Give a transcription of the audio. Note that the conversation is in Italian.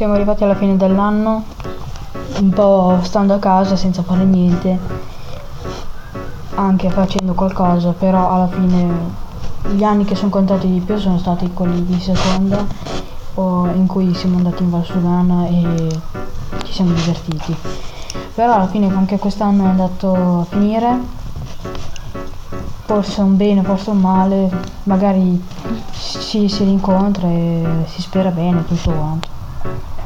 siamo arrivati alla fine dell'anno, un po' stando a casa senza fare niente, anche facendo qualcosa, però alla fine gli anni che sono contati di più sono stati quelli di seconda in cui siamo andati in Valsugana e ci siamo divertiti. Però alla fine anche quest'anno è andato a finire, forse un bene, forse un male, magari ci si rincontra e si spera bene tutto quanto. Thank you.